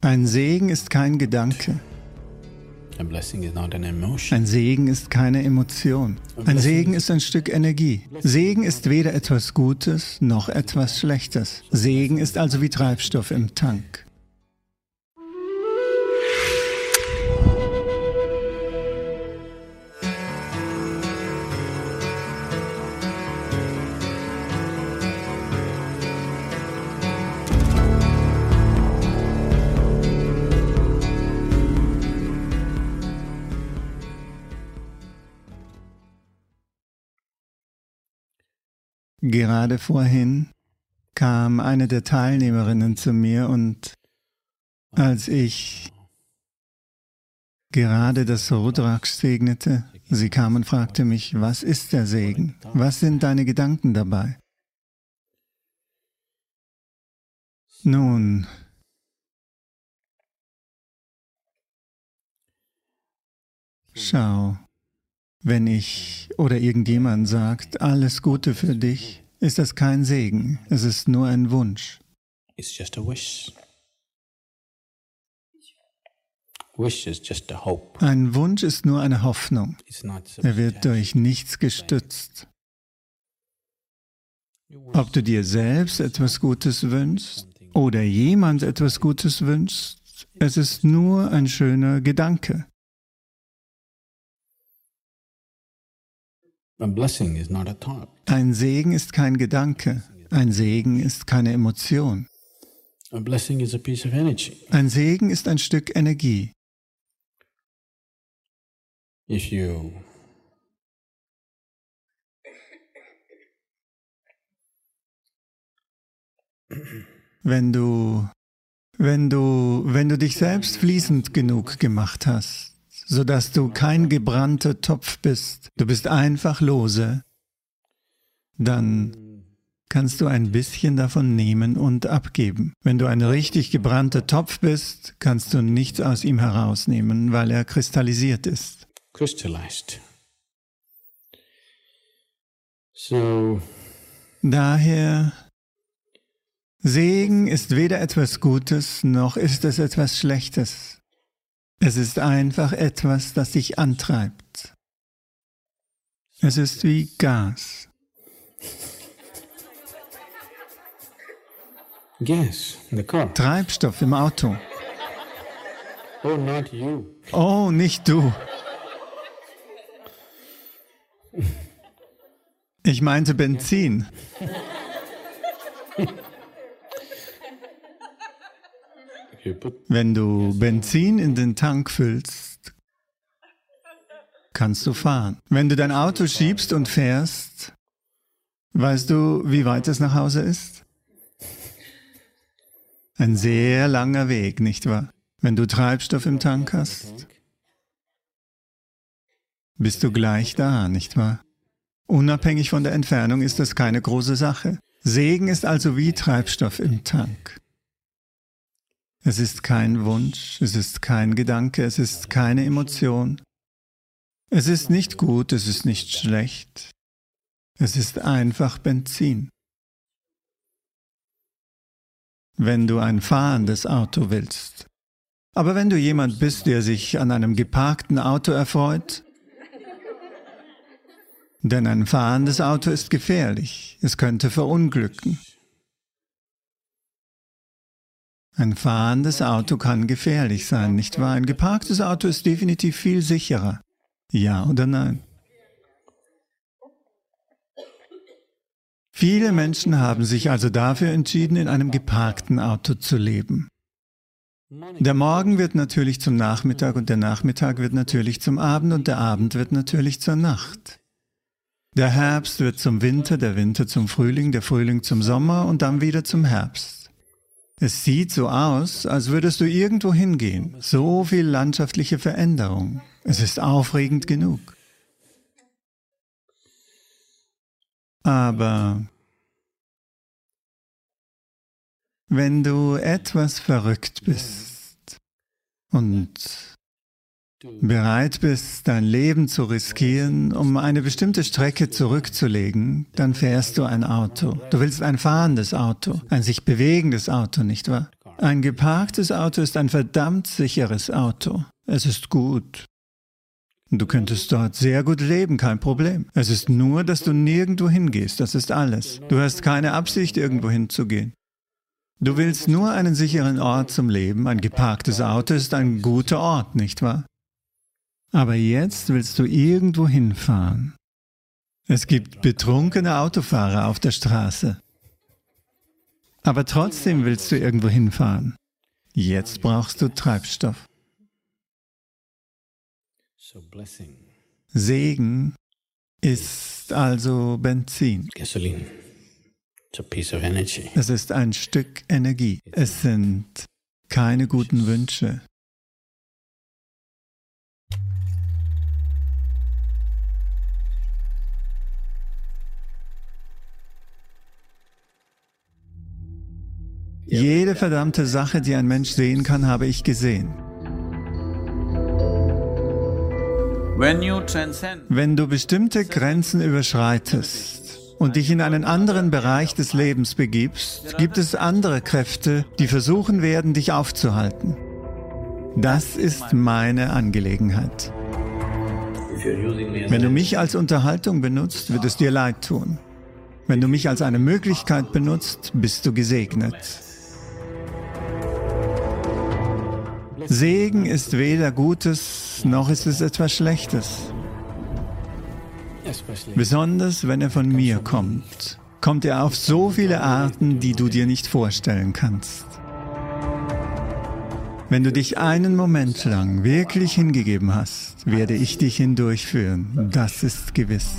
Ein Segen ist kein Gedanke. Ein Segen ist keine Emotion. Ein Segen ist ein Stück Energie. Segen ist weder etwas Gutes noch etwas Schlechtes. Segen ist also wie Treibstoff im Tank. Gerade vorhin kam eine der Teilnehmerinnen zu mir und als ich gerade das Rudraksh segnete, sie kam und fragte mich, was ist der Segen? Was sind deine Gedanken dabei? Nun, schau, wenn ich oder irgendjemand sagt, alles Gute für dich, ist das kein Segen, es ist nur ein Wunsch. Ein Wunsch ist nur eine Hoffnung. Er wird durch nichts gestützt. Ob du dir selbst etwas Gutes wünschst oder jemand etwas Gutes wünschst, es ist nur ein schöner Gedanke. Ein Segen ist kein Gedanke. Ein Segen ist keine Emotion. Ein Segen ist ein Stück Energie. Wenn du, wenn du, wenn du dich selbst fließend genug gemacht hast, sodass du kein gebrannter Topf bist, du bist einfach lose, dann kannst du ein bisschen davon nehmen und abgeben. Wenn du ein richtig gebrannter Topf bist, kannst du nichts aus ihm herausnehmen, weil er kristallisiert ist. Crystallized. So. Daher, Segen ist weder etwas Gutes noch ist es etwas Schlechtes. Es ist einfach etwas, das dich antreibt. Es ist wie Gas. Gas the car. Treibstoff im Auto. Oh, not you. Oh, nicht du. Ich meinte Benzin. Wenn du Benzin in den Tank füllst, kannst du fahren. Wenn du dein Auto schiebst und fährst, weißt du, wie weit es nach Hause ist? Ein sehr langer Weg, nicht wahr? Wenn du Treibstoff im Tank hast, bist du gleich da, nicht wahr? Unabhängig von der Entfernung ist das keine große Sache. Segen ist also wie Treibstoff im Tank. Es ist kein Wunsch, es ist kein Gedanke, es ist keine Emotion. Es ist nicht gut, es ist nicht schlecht. Es ist einfach Benzin. Wenn du ein fahrendes Auto willst. Aber wenn du jemand bist, der sich an einem geparkten Auto erfreut, denn ein fahrendes Auto ist gefährlich, es könnte verunglücken. Ein fahrendes Auto kann gefährlich sein, nicht wahr? Ein geparktes Auto ist definitiv viel sicherer. Ja oder nein? Viele Menschen haben sich also dafür entschieden, in einem geparkten Auto zu leben. Der Morgen wird natürlich zum Nachmittag und der Nachmittag wird natürlich zum Abend und der Abend wird natürlich zur Nacht. Der Herbst wird zum Winter, der Winter zum Frühling, der Frühling zum Sommer und dann wieder zum Herbst. Es sieht so aus, als würdest du irgendwo hingehen. So viel landschaftliche Veränderung. Es ist aufregend genug. Aber wenn du etwas verrückt bist und bereit bist, dein Leben zu riskieren, um eine bestimmte Strecke zurückzulegen, dann fährst du ein Auto. Du willst ein fahrendes Auto, ein sich bewegendes Auto, nicht wahr? Ein geparktes Auto ist ein verdammt sicheres Auto. Es ist gut. Du könntest dort sehr gut leben, kein Problem. Es ist nur, dass du nirgendwo hingehst, das ist alles. Du hast keine Absicht, irgendwo hinzugehen. Du willst nur einen sicheren Ort zum Leben. Ein geparktes Auto ist ein guter Ort, nicht wahr? Aber jetzt willst du irgendwo hinfahren. Es gibt betrunkene Autofahrer auf der Straße. Aber trotzdem willst du irgendwo hinfahren. Jetzt brauchst du Treibstoff. Segen ist also Benzin. Es ist ein Stück Energie. Es sind keine guten Wünsche. Jede verdammte Sache, die ein Mensch sehen kann, habe ich gesehen. Wenn du bestimmte Grenzen überschreitest und dich in einen anderen Bereich des Lebens begibst, gibt es andere Kräfte, die versuchen werden, dich aufzuhalten. Das ist meine Angelegenheit. Wenn du mich als Unterhaltung benutzt, wird es dir leid tun. Wenn du mich als eine Möglichkeit benutzt, bist du gesegnet. Segen ist weder Gutes noch ist es etwas Schlechtes. Besonders wenn er von mir kommt, kommt er auf so viele Arten, die du dir nicht vorstellen kannst. Wenn du dich einen Moment lang wirklich hingegeben hast, werde ich dich hindurchführen. Das ist gewiss.